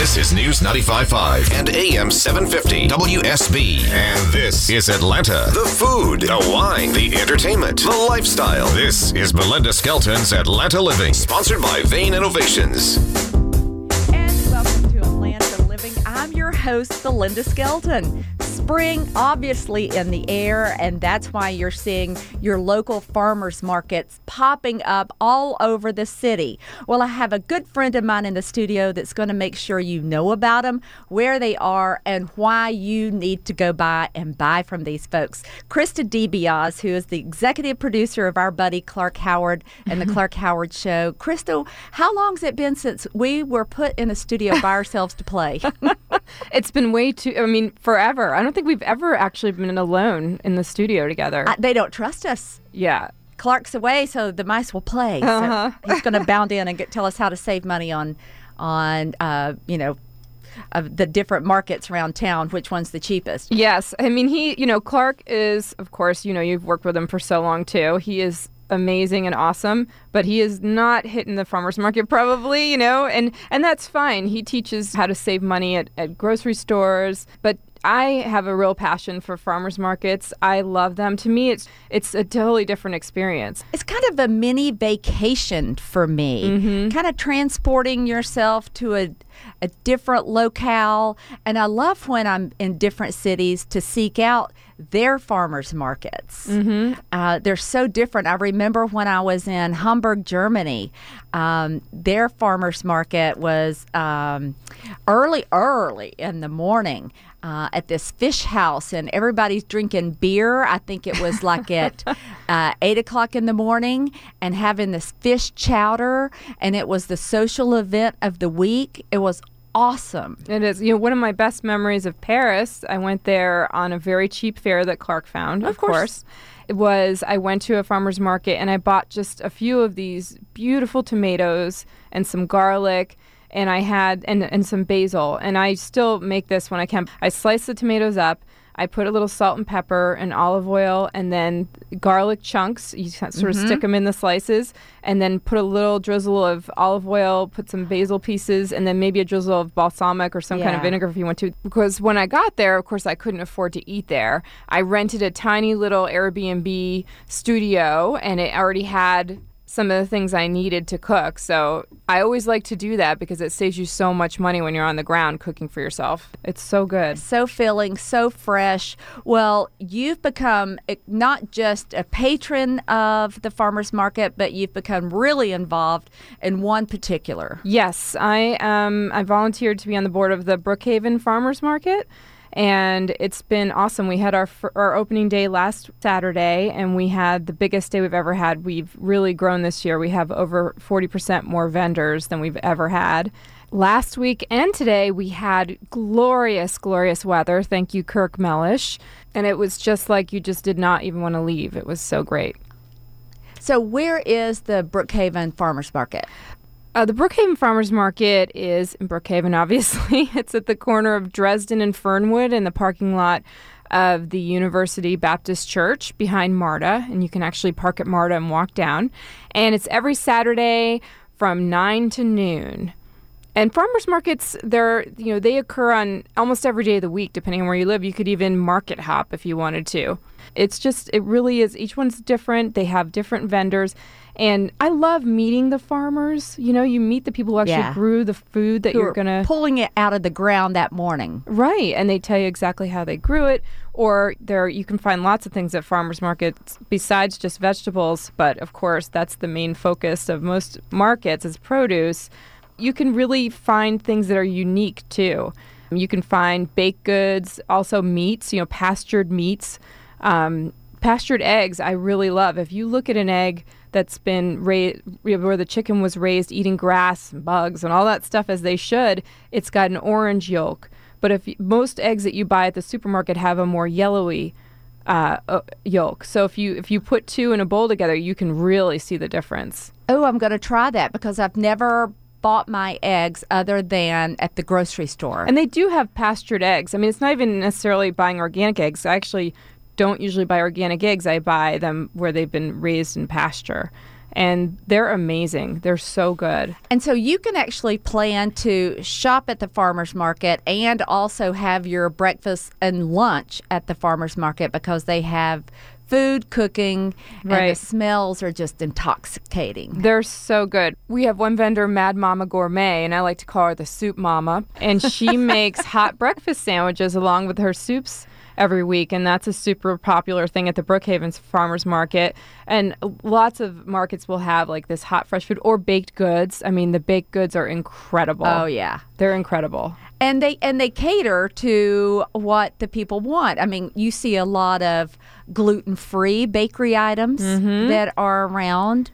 This is News 95.5 and AM 750 WSB. And this is Atlanta. The food, the wine, the entertainment, the lifestyle. This is Belinda Skelton's Atlanta Living, sponsored by Vane Innovations. And welcome to Atlanta Living. I'm your host, Belinda Skelton. Spring, obviously, in the air, and that's why you're seeing your local farmers markets popping up all over the city. Well, I have a good friend of mine in the studio that's going to make sure you know about them, where they are, and why you need to go by and buy from these folks. Krista DeBiase, who is the executive producer of our buddy Clark Howard and the Clark Howard Show. Krista, how long's it been since we were put in a studio by ourselves to play? It's been way too, I mean, forever. I don't think we've ever actually been alone in the studio together. Uh, they don't trust us. yeah. Clark's away, so the mice will play. So he's going to bound in and get, tell us how to save money on, on uh, you know, of the different markets around town. Which one's the cheapest? Yes. I mean, he, you know, Clark is, of course, you know, you've worked with him for so long too. He is amazing and awesome, but he is not hitting the farmers market probably, you know, and and that's fine. He teaches how to save money at, at grocery stores, but I have a real passion for farmers markets. I love them. To me, it's it's a totally different experience. It's kind of a mini vacation for me, kind of transporting yourself to a, a different locale. And I love when I'm in different cities to seek out their farmers markets. Mm-hmm. Uh, they're so different. I remember when I was in Hamburg, Germany, um, their farmers market was um, early, early in the morning. Uh, at this fish house, and everybody's drinking beer. I think it was like at uh, eight o'clock in the morning, and having this fish chowder, and it was the social event of the week. It was awesome. It is, you know, one of my best memories of Paris. I went there on a very cheap fare that Clark found, of, course. It was I went to a farmer's market and I bought just a few of these beautiful tomatoes and some garlic and I had and and some basil and I still make this when I can. I slice the tomatoes up. I put a little salt and pepper and olive oil and then garlic chunks. You sort of mm-hmm. stick them in the slices and then put a little drizzle of olive oil, put some basil pieces, and then maybe a drizzle of balsamic or some kind of vinegar if you want to. Because when I got there, of course, I couldn't afford to eat there. I rented a tiny little Airbnb studio and it already had some of the things I needed to cook. So I always like to do that because it saves you so much money when you're on the ground cooking for yourself. It's so good. so filling, so fresh. Well, you've become not just a patron of the farmers market, but you've become really involved in one particular. Yes, I um I volunteered to be on the board of the Brookhaven Farmers Market. And it's been awesome. We had our our opening day last Saturday, and we had the biggest day we've ever had. We've really grown this year. We have over forty percent more vendors than we've ever had. Last week and today, we had glorious, glorious weather. Thank you, Kirk Mellish. And it was just like you just did not even want to leave. It was so great. So, where is the Brookhaven Farmers Market? Uh, the Brookhaven Farmers Market is in Brookhaven, obviously. It's at the corner of Dresden and Fernwood in the parking lot of the University Baptist Church behind MARTA. And you can actually park at MARTA and walk down. And it's every Saturday from 9 to noon. And farmers markets, they're you know they occur on almost every day of the week, depending on where you live. You could even market hop if you wanted to. It's just it really is. Each one's different. They have different vendors, and I love meeting the farmers. You know, you meet the people who actually Yeah. grew the food that Who you're are gonna pulling it out of the ground that morning. Right, and they tell you exactly how they grew it, or there you can find lots of things at farmers markets besides just vegetables. But of course, that's the main focus of most markets is produce. You can really find things that are unique too. You can find baked goods, also meats, you know, pastured meats. Um, pastured eggs, I really love. If you look at an egg that's been raised, where the chicken was raised eating grass and bugs and all that stuff as they should, it's got an orange yolk. But if most eggs that you buy at the supermarket have a more yellowy uh, uh, yolk, so if you if you put two in a bowl together, you can really see the difference. Oh, I'm going to try that because I've never bought my eggs other than at the grocery store. And they do have pastured eggs. I mean, it's not even necessarily buying organic eggs. I actually don't usually buy organic eggs. I buy them where they've been raised in pasture. and they're amazing. They're so good. And so you can actually plan to shop at the farmers market and also have your breakfast and lunch at the farmers market because they have food cooking and Right. the smells are just intoxicating. They're so good. We have one vendor, Mad Mama Gourmet, and I like to call her the soup mama. And she makes hot breakfast sandwiches along with her soups every week. And that's a super popular thing at the Brookhaven's Farmers Market. And lots of markets will have like this hot, fresh food or baked goods. I mean, the baked goods are incredible. Oh yeah. They're incredible. and they and they cater to what the people want. I mean, you see a lot of gluten-free bakery items Mm-hmm. that are around,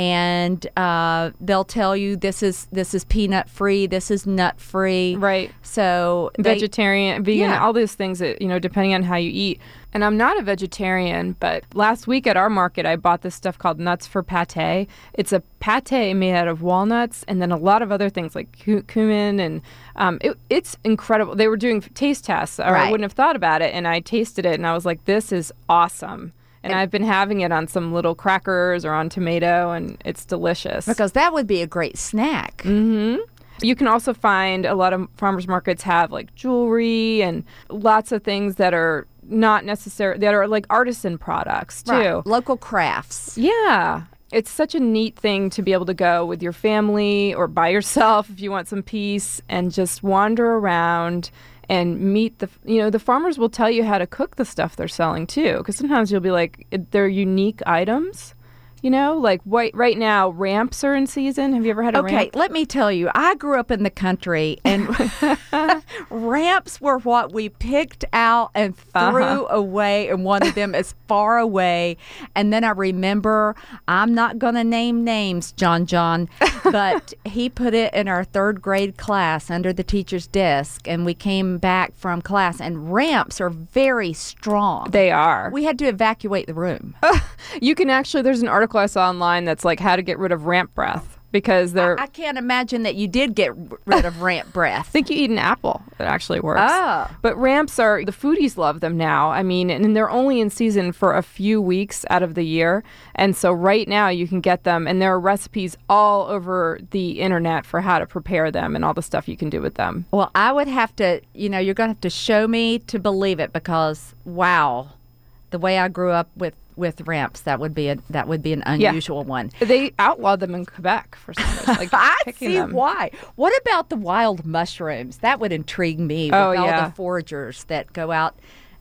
and uh, they'll tell you this is this is peanut-free, this is nut-free, Right. So they- vegetarian, vegan, Yeah. all those things that, you know, depending on how you eat. And I'm not a vegetarian, but last week at our market, I bought this stuff called Nuts for Pate. It's a pate made out of walnuts and then a lot of other things like cumin. And um, it, it's incredible. They were doing taste tests, or I wouldn't have thought about it. And I tasted it and I was like, this is awesome. And I've been having it on some little crackers or on tomato, and it's delicious. because that would be a great snack. Mm-hmm. You can also find a lot of farmers markets have like jewelry and lots of things that are not necessary that are like artisan products too. Right. Local crafts. Yeah. It's such a neat thing to be able to go with your family or by yourself if you want some peace and just wander around and meet the you know the farmers will tell you how to cook the stuff they're selling too because sometimes you'll be like they're unique items you know like right, right now ramps are in season have you ever had a ramp? Okay, ramp let me tell you, I grew up in the country and ramps were what we picked out and threw Uh-huh. away and wanted them as far away. And then I remember, I'm not going to name names, John John, but he put it in our third grade class under the teacher's desk. And we came back from class, and ramps are very strong. they are we had to evacuate the room. You can actually, there's an article I saw online that's like how to get rid of ramp breath because they're. I can't imagine that you did get rid of ramp breath. I think you eat an apple. It actually works. Oh. But ramps are, the foodies love them now. I mean, and they're only in season for a few weeks out of the year. And so right now you can get them, and there are recipes all over the internet for how to prepare them and all the stuff you can do with them. Well, I would have to, you know, you're going to have to show me to believe it because wow, the way I grew up with with ramps, that would be a that would be an unusual one. They outlawed them in Quebec for some reason. Like I see them. why. What about the wild mushrooms? That would intrigue me with Oh, all yeah. the foragers that go out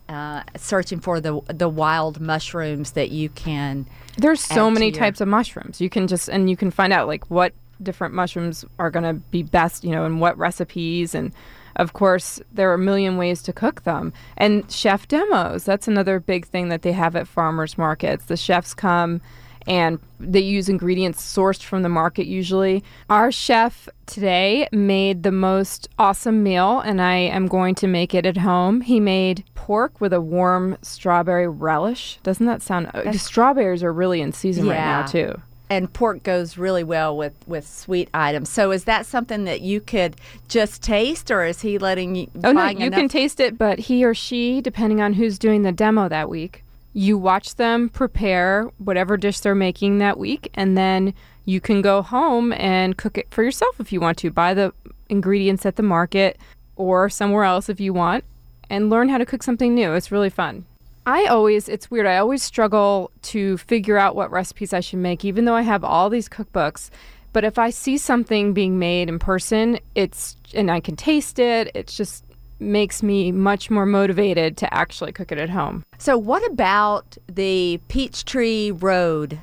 uh, searching for the the wild mushrooms that you can. There's so many your- types of mushrooms. You can just and you can find out like what different mushrooms are going to be best, you know, and what recipes and of course there are a million ways to cook them. And chef demos, that's another big thing that they have at farmers markets. The chefs come and they use ingredients sourced from the market usually. Our chef today made the most awesome meal and I am going to make it at home. He made pork with a warm strawberry relish. Doesn't that sound uh, strawberries are really in season right now too. And pork goes really well with, with sweet items. So is that something that you could just taste, or is he letting you? Oh no, you enough- can taste it, but he or she, depending on who's doing the demo that week, you watch them prepare whatever dish they're making that week, and then you can go home and cook it for yourself if you want to. Buy the ingredients at the market or somewhere else if you want, and learn how to cook something new. It's really fun. I always, it's weird, I always struggle to figure out what recipes I should make, even though I have all these cookbooks. But if I see something being made in person, it's, and I can taste it, it just makes me much more motivated to actually cook it at home. So what about the Peachtree Road?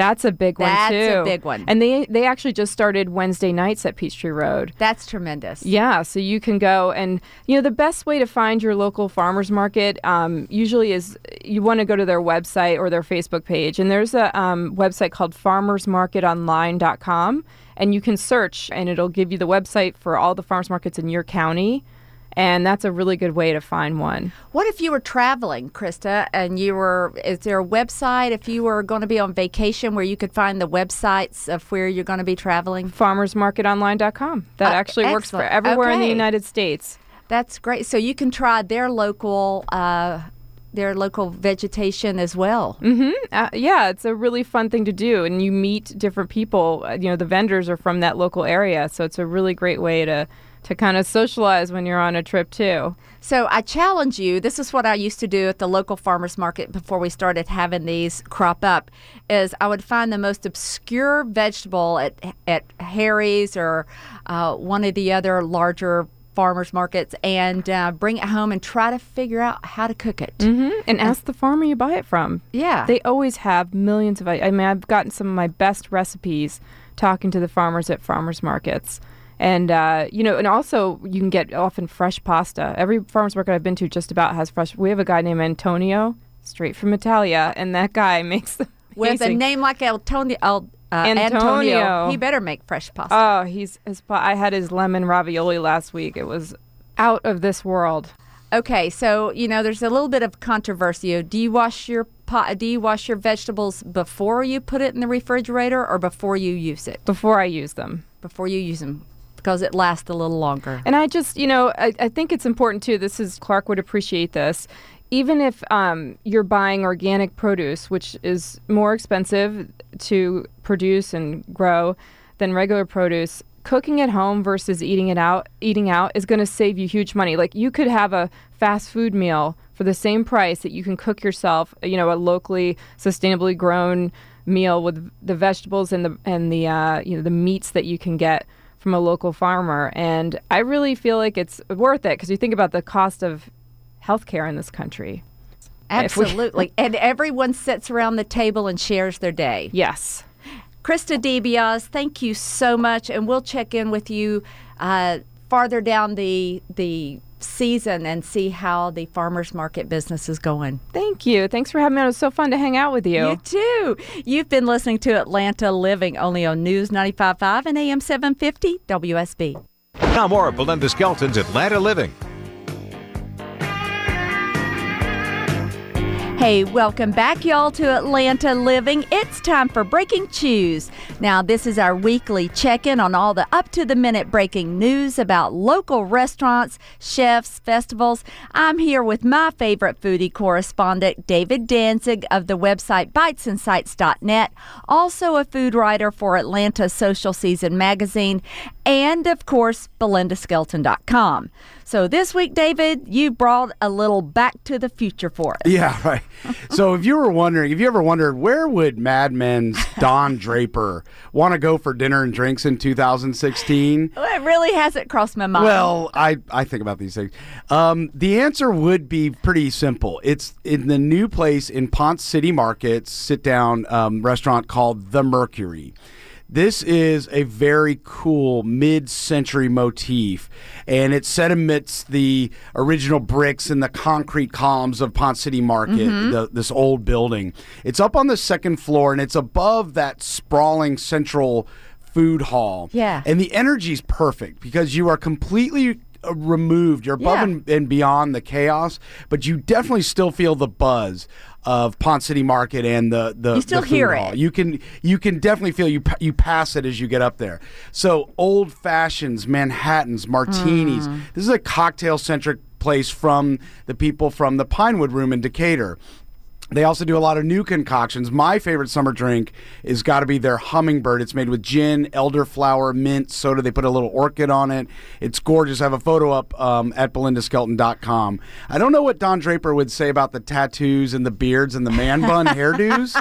That's a big one too. That's a big one. And they they actually just started Wednesday nights at Peachtree Road. That's tremendous. Yeah, so you can go and you know the best way to find your local farmers market um, usually is you want to go to their website or their Facebook page, and there's a um, website called FarmersMarketOnline.com, and you can search, and it'll give you the website for all the farmers markets in your county, and that's a really good way to find one. What if you were traveling, Krista, and you were? Is there a website if you were going to be on vacation where you could find the websites of where you're going to be traveling? FarmersMarketOnline.com. That Uh, actually works for excellent. everywhere in the United States. That's great. So you can try their local uh, their local vegetation as well. Mm-hmm. Uh, yeah, it's a really fun thing to do, and you meet different people. Uh, you know, the vendors are from that local area, so it's a really great way to to kind of socialize when you're on a trip too. So I challenge you. This is what I used to do at the local farmers market before we started having these crop up. Is I would find the most obscure vegetable at at Harry's or uh, one of the other larger farmers markets and uh, bring it home and try to figure out how to cook it. Mm-hmm. And ask the farmer you buy it from. Yeah, they always have millions of. I mean, I've gotten some of my best recipes talking to the farmers at farmers markets and uh, you know, and also you can get often fresh pasta. Every farmers market I've been to just about has fresh. We have a guy named Antonio, straight from Italia, and that guy makes the with a name like Antonio. Uh, Antonio. Antonio. he better make fresh pasta. Oh, he's his. I had his lemon ravioli last week. It was out of this world. Okay, so you know, there's a little bit of controversy. Do you wash your pot? Do you wash your vegetables before you put it in the refrigerator, or before you use it? Before I use them. Before you use them because it lasts a little longer. And I just, you know, I, I think it's important too. This is Clark would appreciate this. Even if um, you're buying organic produce, which is more expensive to produce and grow than regular produce, cooking at home versus eating it out, eating out is going to save you huge money. Like you could have a fast food meal for the same price that you can cook yourself. You know, a locally, sustainably grown meal with the vegetables and the and the uh, you know the meats that you can get from a local farmer. And I really feel like it's worth it because you think about the cost of healthcare in this country. Absolutely. and everyone sits around the table and shares their day. Yes. Krista DeBiase, thank you so much. And we'll check in with you uh, farther down the the season and see how the farmers market business is going. Thank you. Thanks for having me. It was so fun to hang out with you. You too. You've been listening to Atlanta Living only on News 95.5 and AM 750 WSB. Now more of Belinda Skelton's Atlanta Living. Hey, welcome back, y'all, to Atlanta Living. It's time for Breaking Chews. Now, this is our weekly check in on all the up to the minute breaking news about local restaurants, chefs, festivals. I'm here with my favorite foodie correspondent, David Danzig of the website bitesinsights.net, also a food writer for Atlanta Social Season magazine, and of course, BelindaSkelton.com. So this week, David, you brought a little back to the future for us. Yeah, right. so if you were wondering, if you ever wondered where would Mad Men's Don Draper want to go for dinner and drinks in 2016? Well, it really hasn't crossed my mind. Well, I, I think about these things. Um, the answer would be pretty simple. It's in the new place in Ponce City Market, sit down um, restaurant called The Mercury. This is a very cool mid century motif, and it's set amidst the original bricks and the concrete columns of Ponce City Market, mm-hmm. the, this old building. It's up on the second floor, and it's above that sprawling central food hall. Yeah. And the energy is perfect because you are completely removed. You're above yeah. and, and, beyond the chaos, but you definitely still feel the buzz of Ponce City Market and the the you still the hear hall. it. You can you can definitely feel you you pass it as you get up there. So old fashions, Manhattan's, martinis. Mm. This is a cocktail centric place from the people from the Pinewood Room in Decatur. They also do a lot of new concoctions. My favorite summer drink is got to be their hummingbird. It's made with gin, elderflower, mint, soda. They put a little orchid on it. It's gorgeous. I have a photo up um, at belindaskelton.com. I don't know what Don Draper would say about the tattoos and the beards and the man bun hairdos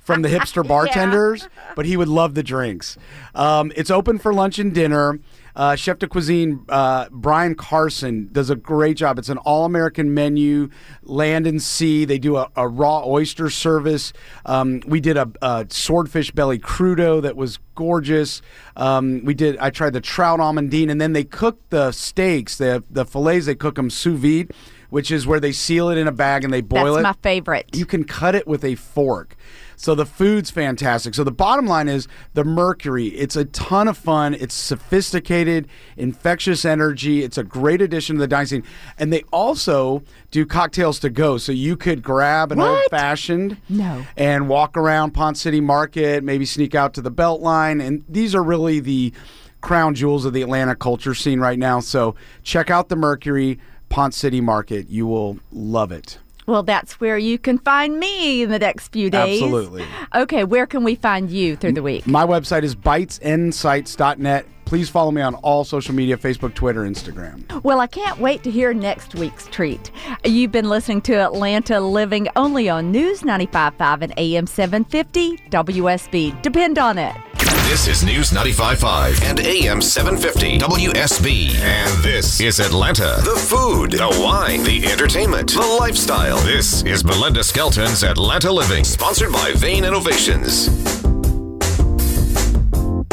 from the hipster bartenders, yeah. but he would love the drinks. Um, it's open for lunch and dinner. Uh, Chef de cuisine uh, Brian Carson does a great job. It's an all American menu, land and sea. They do a, a raw oyster service. Um, we did a, a, swordfish belly crudo that was gorgeous. Um, we did. I tried the trout almondine, and then they cook the steaks, the the fillets. They cook them sous vide which is where they seal it in a bag and they boil That's it. That's my favorite. You can cut it with a fork. So the food's fantastic. So the bottom line is the Mercury. It's a ton of fun. It's sophisticated, infectious energy. It's a great addition to the dining scene. And they also do cocktails to go. So you could grab an old fashioned no. and walk around Ponce City Market, maybe sneak out to the Beltline. And these are really the crown jewels of the Atlanta culture scene right now. So check out the Mercury, Ponce City Market. You will love it. Well, that's where you can find me in the next few days. Absolutely. Okay, where can we find you through the week? My website is bitesinsights.net. Please follow me on all social media Facebook, Twitter, Instagram. Well, I can't wait to hear next week's treat. You've been listening to Atlanta Living only on News 95.5 and AM 750 WSB. Depend on it. This is News 95.5 and AM 750 WSB. And this is Atlanta. The food, the wine, the entertainment, the lifestyle. This is Belinda Skelton's Atlanta Living, sponsored by Vane Innovations.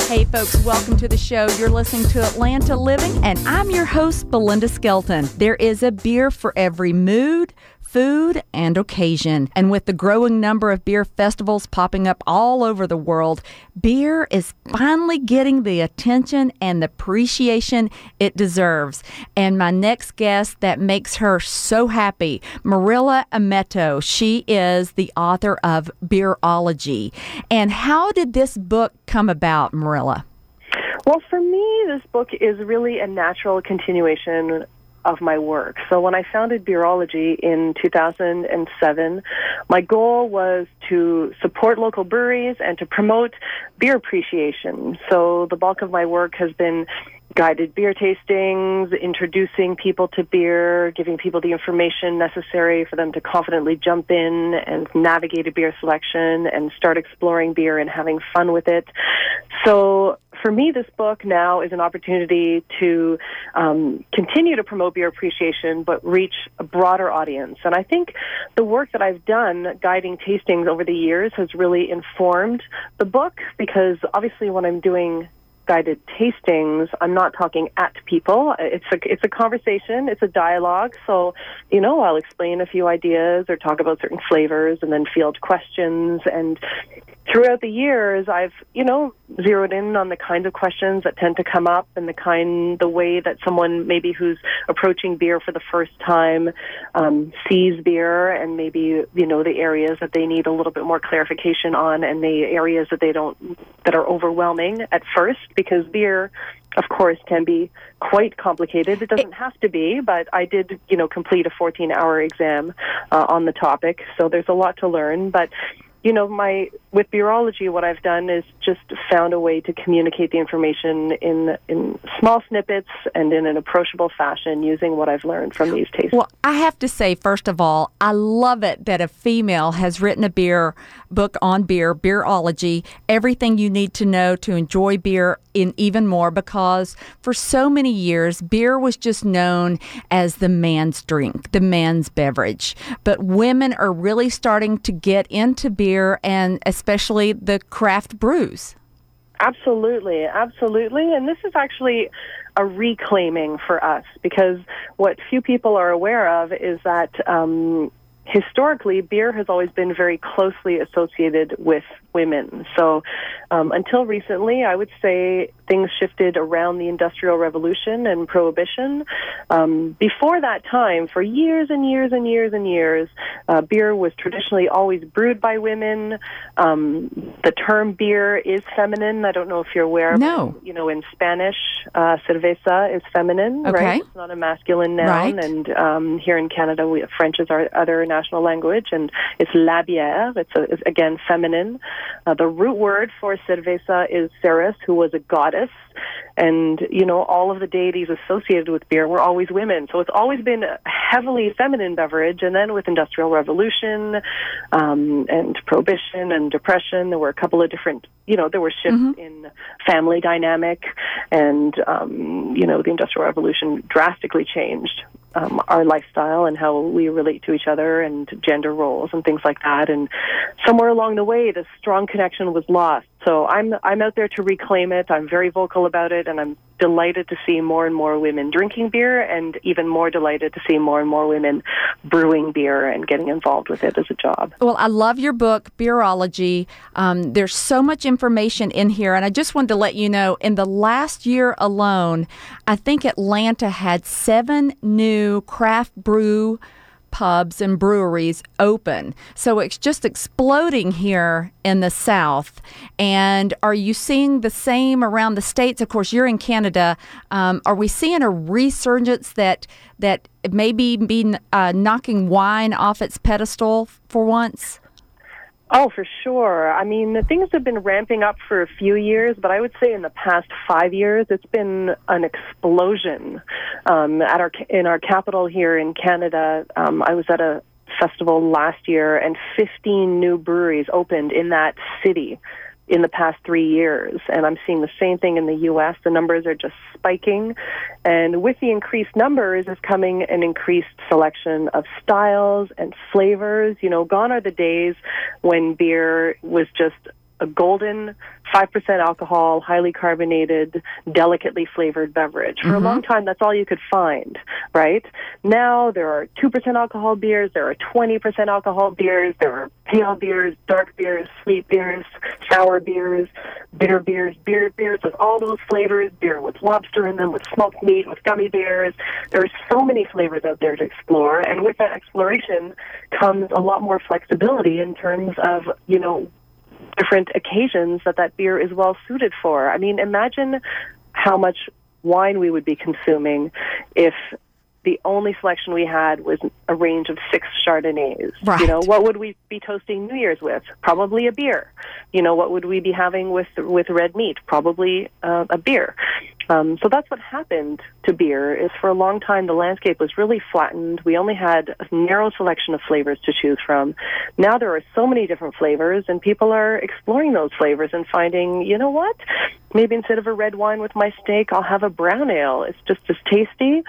Hey, folks, welcome to the show. You're listening to Atlanta Living, and I'm your host, Belinda Skelton. There is a beer for every mood, food, and occasion. And with the growing number of beer festivals popping up all over the world, beer is finally getting the attention and the appreciation it deserves. And my next guest that makes her so happy, Mirella Amato. She is the author of Beerology. And how did this book come about, Mirella? Well, for me, this book is really a natural continuation of my work. So when I founded Beerology in 2007, my goal was to support local breweries and to promote beer appreciation. So the bulk of my work has been guided beer tastings, introducing people to beer, giving people the information necessary for them to confidently jump in and navigate a beer selection and start exploring beer and having fun with it. So for me, this book now is an opportunity to um, continue to promote beer appreciation, but reach a broader audience. And I think the work that I've done guiding tastings over the years has really informed the book because obviously when I'm doing guided tastings, I'm not talking at people. It's a it's a conversation. It's a dialogue. So, you know, I'll explain a few ideas or talk about certain flavors, and then field questions. And throughout the years, I've you know zeroed in on the kinds of questions that tend to come up, and the kind the way that someone maybe who's approaching beer for the first time um, sees beer, and maybe you know the areas that they need a little bit more clarification on, and the areas that they don't that are overwhelming at first because beer of course can be quite complicated. It doesn't have to be but i did you know complete a 14 hour exam uh, on the topic so there's a lot to learn but you know, my with Beerology, what I've done is just found a way to communicate the information in in small snippets and in an approachable fashion using what I've learned from these tastes. Well, I have to say, first of all, I love it that a female has written a beer book on beer, Beerology, everything you need to know to enjoy beer in even more because for so many years beer was just known as the man's drink, the man's beverage. But women are really starting to get into beer and especially the craft brews. Absolutely, absolutely. And this is actually a reclaiming for us because what few people are aware of is that um, historically, beer has always been very closely associated with women. So um, until recently, I would say things shifted around the Industrial Revolution and Prohibition. Um, before that time, for years and years and years and years, uh, beer was traditionally always brewed by women. Um, the term beer is feminine. I don't know if you're aware. No. But, you know, in Spanish, uh, cerveza is feminine, okay. right? It's not a masculine noun. Right. And um, here in Canada, we, French is our other national language, and it's la bière. It's, a, it's again feminine. Uh, the root word for cerveza is Ceres, who was a goddess. And, you know, all of the deities associated with beer were always women. So it's always been a heavily feminine beverage. And then with Industrial Revolution um, and Prohibition and Depression, there were a couple of different, you know, there were shifts in family dynamic. And, um, you know, the Industrial Revolution drastically changed um, our lifestyle and how we relate to each other and gender roles and things like that. And somewhere along the way, this strong connection was lost. So I'm I'm out there to reclaim it. I'm very vocal about it, and I'm delighted to see more and more women drinking beer, and even more delighted to see more and more women brewing beer and getting involved with it as a job. Well, I love your book, Beerology. Um, there's so much information in here, and I just wanted to let you know in the last year alone, I think Atlanta had seven new craft brew pubs and breweries open. So it's just exploding here in the South. And are you seeing the same around the states? Of course, you're in Canada. Um, are we seeing a resurgence that that maybe be uh, knocking wine off its pedestal for once? Oh, for sure. I mean, the things have been ramping up for a few years, but I would say in the past five years, it's been an explosion. Um, at our in our capital here in Canada, um, I was at a festival last year, and 15 new breweries opened in that city in the past three years. And I'm seeing the same thing in the U.S. The numbers are just spiking. And with the increased numbers is coming an increased selection of styles and flavors. You know, gone are the days when beer was just a golden 5% alcohol, highly carbonated, delicately flavored beverage. For mm-hmm. a long time, that's all you could find, right? Now there are 2% alcohol beers, there are 20% alcohol beers, there are pale beers, dark beers, sweet beers, sour beers, bitter beers, beer beers with all those flavors, beer with lobster in them, with smoked meat, with gummy bears. There are so many flavors out there to explore, and with that exploration comes a lot more flexibility in terms of, you know, different occasions that that beer is well suited for. I mean, imagine how much wine we would be consuming if the only selection we had was a range of six Chardonnays. Right. You know, what would we be toasting New Year's with? Probably a beer. You know, what would we be having with with red meat? Probably uh, a beer. Um, so that's what happened to beer. Is for a long time the landscape was really flattened. We only had a narrow selection of flavors to choose from. Now there are so many different flavors, and people are exploring those flavors and finding, you know what? Maybe instead of a red wine with my steak, I'll have a brown ale. It's just as tasty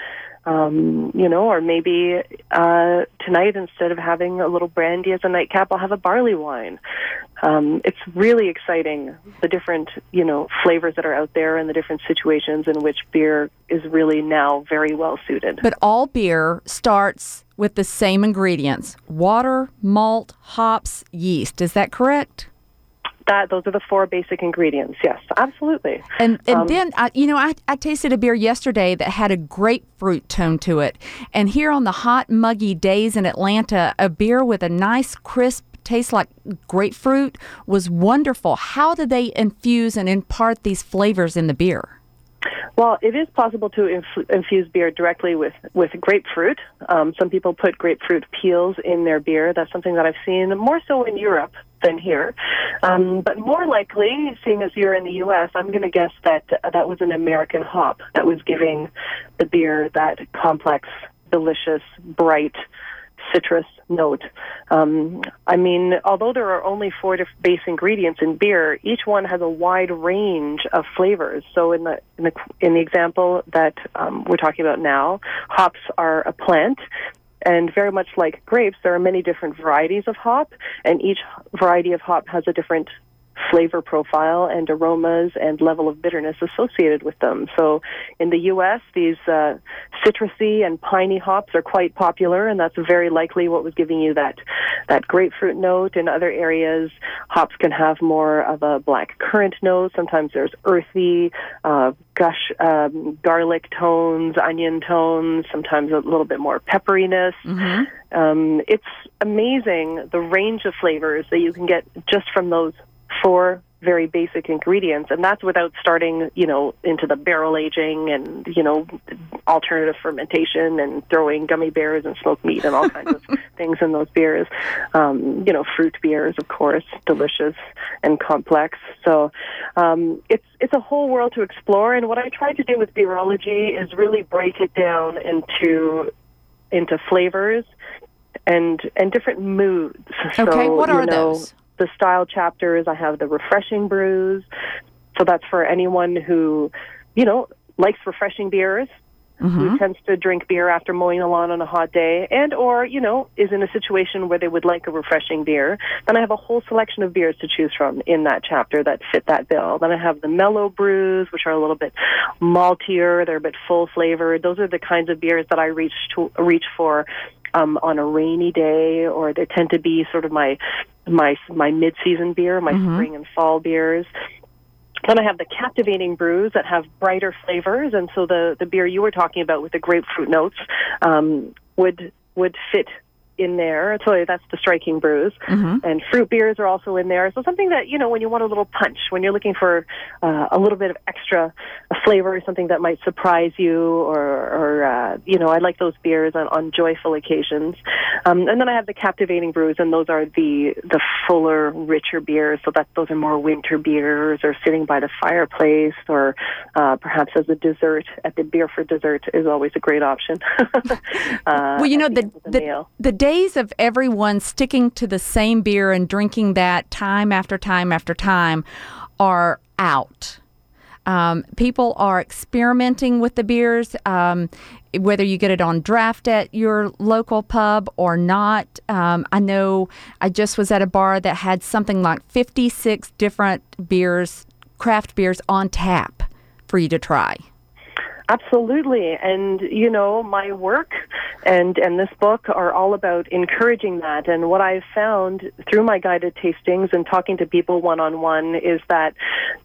um, you know, or maybe uh, tonight instead of having a little brandy as a nightcap, I'll have a barley wine. Um, it's really exciting the different, you know, flavors that are out there and the different situations in which beer is really now very well suited. But all beer starts with the same ingredients: water, malt, hops, yeast. Is that correct? That those are the four basic ingredients. Yes, absolutely. And and um, then I, you know I, I tasted a beer yesterday that had a grapefruit tone to it, and here on the hot muggy days in Atlanta, a beer with a nice crisp taste like grapefruit was wonderful. How do they infuse and impart these flavors in the beer? Well, it is possible to inf- infuse beer directly with, with grapefruit. Um, some people put grapefruit peels in their beer. That's something that I've seen more so in Europe than here. Um, but more likely, seeing as you're in the U.S., I'm going to guess that uh, that was an American hop that was giving the beer that complex, delicious, bright, citrus note. Um, I mean, although there are only four base ingredients in beer, each one has a wide range of flavors. So in the in the, in the example that um, we're talking about now, hops are a plant. And very much like grapes, there are many different varieties of hop, and each variety of hop has a different flavor profile and aromas and level of bitterness associated with them. So in the U.S., these uh, citrusy and piney hops are quite popular, and that's very likely what was giving you that that grapefruit note. In other areas, hops can have more of a black currant note. Sometimes there's earthy, uh, gush, um, garlic tones, onion tones. Sometimes a little bit more pepperiness. Mm-hmm. Um, it's amazing the range of flavors that you can get just from those four very basic ingredients and that's without starting you know into the barrel aging and you know alternative fermentation and throwing gummy bears and smoked meat and all kinds of things in those beers. Um, you know fruit beers of course delicious and complex. So um, it's it's a whole world to explore and what i try to do with beerology is really break it down into into flavors and and different moods. Okay so, what are you know, those the style chapters. I have the refreshing brews. So that's for anyone who, you know, likes refreshing beers, mm-hmm. who tends to drink beer after mowing the lawn on a hot day, and or, you know, is in a situation where they would like a refreshing beer. Then I have a whole selection of beers to choose from in that chapter that fit that bill. Then I have the mellow brews, which are a little bit maltier, they're a bit full flavored. Those are the kinds of beers that I reach to reach for um, on a rainy day, or they tend to be sort of my my my mid season beer, my mm-hmm. spring and fall beers. Then I have the captivating brews that have brighter flavors, and so the the beer you were talking about with the grapefruit notes um, would would fit in there. So that's the striking brews. And fruit beers are also in there. So something that, you know, when you want a little punch, when you're looking for uh, a little bit of extra flavor, or something that might surprise you or, or uh, you know, I like those beers on, on joyful occasions. Um, and then I have the captivating brews, and those are the, the fuller, richer beers. So that those are more winter beers or sitting by the fireplace or uh, perhaps as a dessert at the beer for dessert is always a great option. uh, well, you know at the end the the, meal. Days of everyone sticking to the same beer and drinking that time after time after time are out. Um, people are experimenting with the beers, um, whether you get it on draft at your local pub or not. Um, I know I just was at a bar that had something like 56 different beers, craft beers on tap for you to try. Absolutely. And, you know, my work and, and this book are all about encouraging that. And what I've found through my guided tastings and talking to people one on one is that,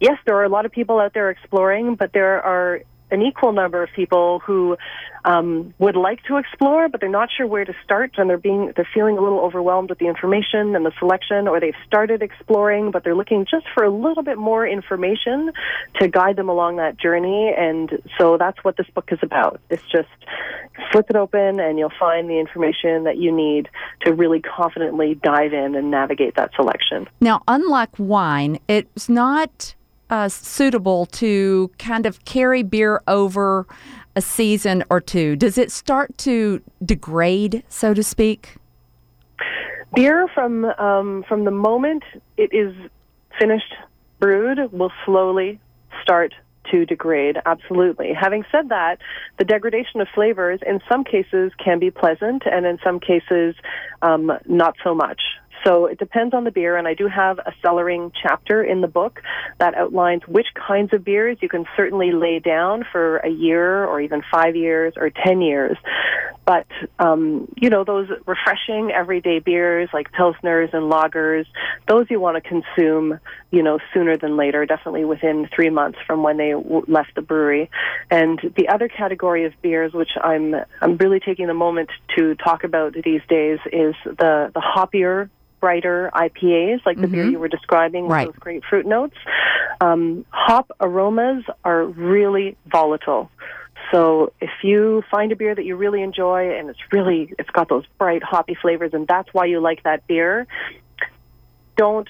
yes, there are a lot of people out there exploring, but there are an equal number of people who um, would like to explore, but they're not sure where to start, and they're being they're feeling a little overwhelmed with the information and the selection, or they've started exploring, but they're looking just for a little bit more information to guide them along that journey. And so that's what this book is about. It's just flip it open, and you'll find the information that you need to really confidently dive in and navigate that selection. Now, unlike wine, it's not uh, suitable to kind of carry beer over a season or two. Does it start to degrade, so to speak? Beer from um, from the moment it is finished brewed will slowly start to degrade. Absolutely. Having said that, the degradation of flavors in some cases can be pleasant, and in some cases um, not so much. So it depends on the beer, and I do have a cellaring chapter in the book that outlines which kinds of beers you can certainly lay down for a year or even five years or ten years. But um, you know those refreshing everyday beers like pilsners and lagers, those you want to consume, you know, sooner than later. Definitely within three months from when they w- left the brewery. And the other category of beers, which I'm I'm really taking the moment to talk about these days, is the the hoppier brighter IPAs, like the beer you were describing with Right. those grapefruit notes. Um, hop aromas are really volatile. So if you find a beer that you really enjoy and it's really it's got those bright hoppy flavors and that's why you like that beer, don't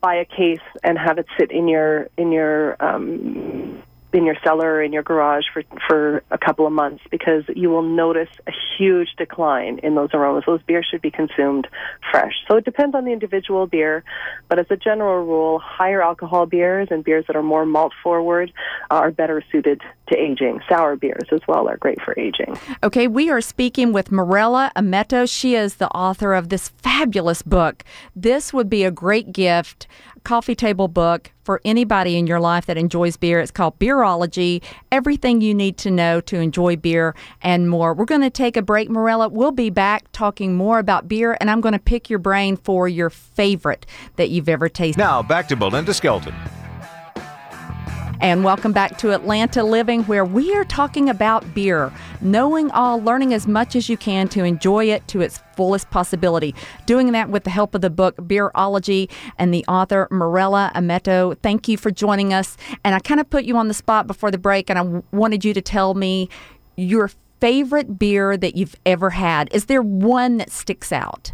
buy a case and have it sit in your in your um, in your cellar or in your garage for for a couple of months because you will notice a huge decline in those aromas. Those beers should be consumed fresh. So it depends on the individual beer, but as a general rule, higher alcohol beers and beers that are more malt forward are better suited to aging. Sour beers as well are great for aging. Okay, we are speaking with Mirella Amato. She is the author of this fabulous book. This would be a great gift, coffee table book for anybody in your life that enjoys beer. It's called Beerology Everything You Need to Know to Enjoy Beer and More. We're going to take a break, Mirella. We'll be back talking more about beer, and I'm going to pick your brain for your favorite that you've ever tasted. Now back to Belinda Skelton. And welcome back to Atlanta Living, where we are talking about beer, knowing all, learning as much as you can to enjoy it to its fullest possibility. Doing that with the help of the book Beerology and the author Mirella Amato. Thank you for joining us. And I kind of put you on the spot before the break, and I wanted you to tell me your favorite beer that you've ever had. Is there one that sticks out?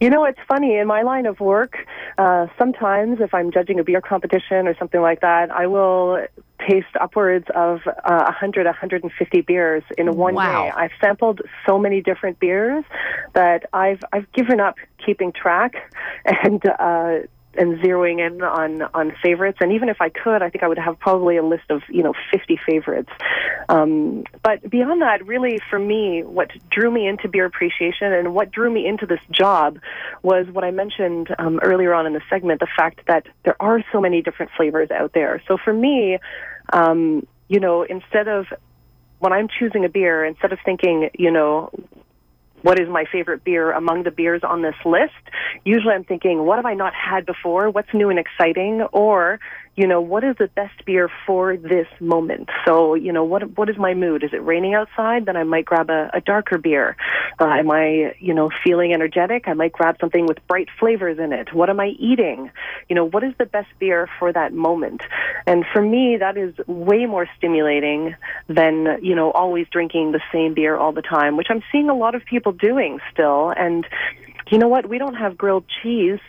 You know, it's funny. In my line of work, uh, sometimes if I'm judging a beer competition or something like that, I will taste upwards of uh, 100, 150 beers in one Wow. day. I've sampled so many different beers that I've I've given up keeping track and uh, and zeroing in on on favorites. And even if I could, I think I would have probably a list of you know 50 favorites. Um, but beyond that, really for me, what drew me into beer appreciation and what drew me into this job was what I mentioned um, earlier on in the segment: the fact that there are so many different flavors out there. So for me, um, you know, instead of when I'm choosing a beer, instead of thinking, you know, what is my favorite beer among the beers on this list? Usually I'm thinking, what have I not had before? What's new and exciting? Or, you know, what is the best beer for this moment? So, you know, what what is my mood? Is it raining outside? Then I might grab a, a darker beer. Uh, am I, you know, feeling energetic? I might grab something with bright flavors in it. What am I eating? You know, what is the best beer for that moment? And for me, that is way more stimulating than, you know, always drinking the same beer all the time, which I'm seeing a lot of people doing still. And you know what? We don't have grilled cheese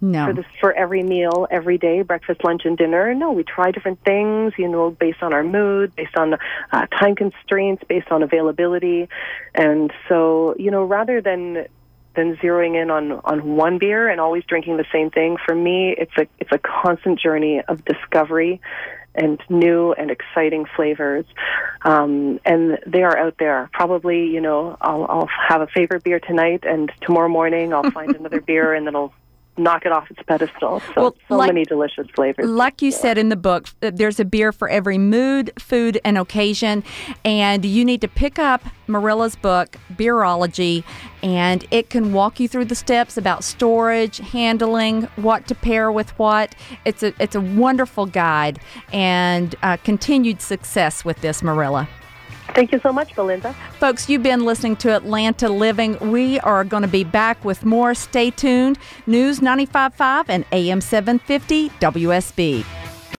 No. for this for every meal every day breakfast lunch and dinner. No we try different things you know based on our mood based on uh, time constraints based on availability. And so you know rather than than zeroing in on on one beer and always drinking the same thing for me it's a it's a constant journey of discovery and new and exciting flavors. Um, and they are out there. Probably you know I'll, I'll have a favorite beer tonight and tomorrow morning i'll find another beer and then i'll knock it off its pedestal. So, Well, so like- many delicious flavors. Like you said in the book, there's a beer for every mood, food, and occasion. And you need to pick up Mirella's book, Beerology, and it can walk you through the steps about storage, handling, what to pair with what. It's a it's a wonderful guide and uh, continued success with this, Marilla. Thank you so much, Belinda. Folks, you've been listening to Atlanta Living. We are going to be back with more. Stay tuned. News 95.5 and AM 750 WSB.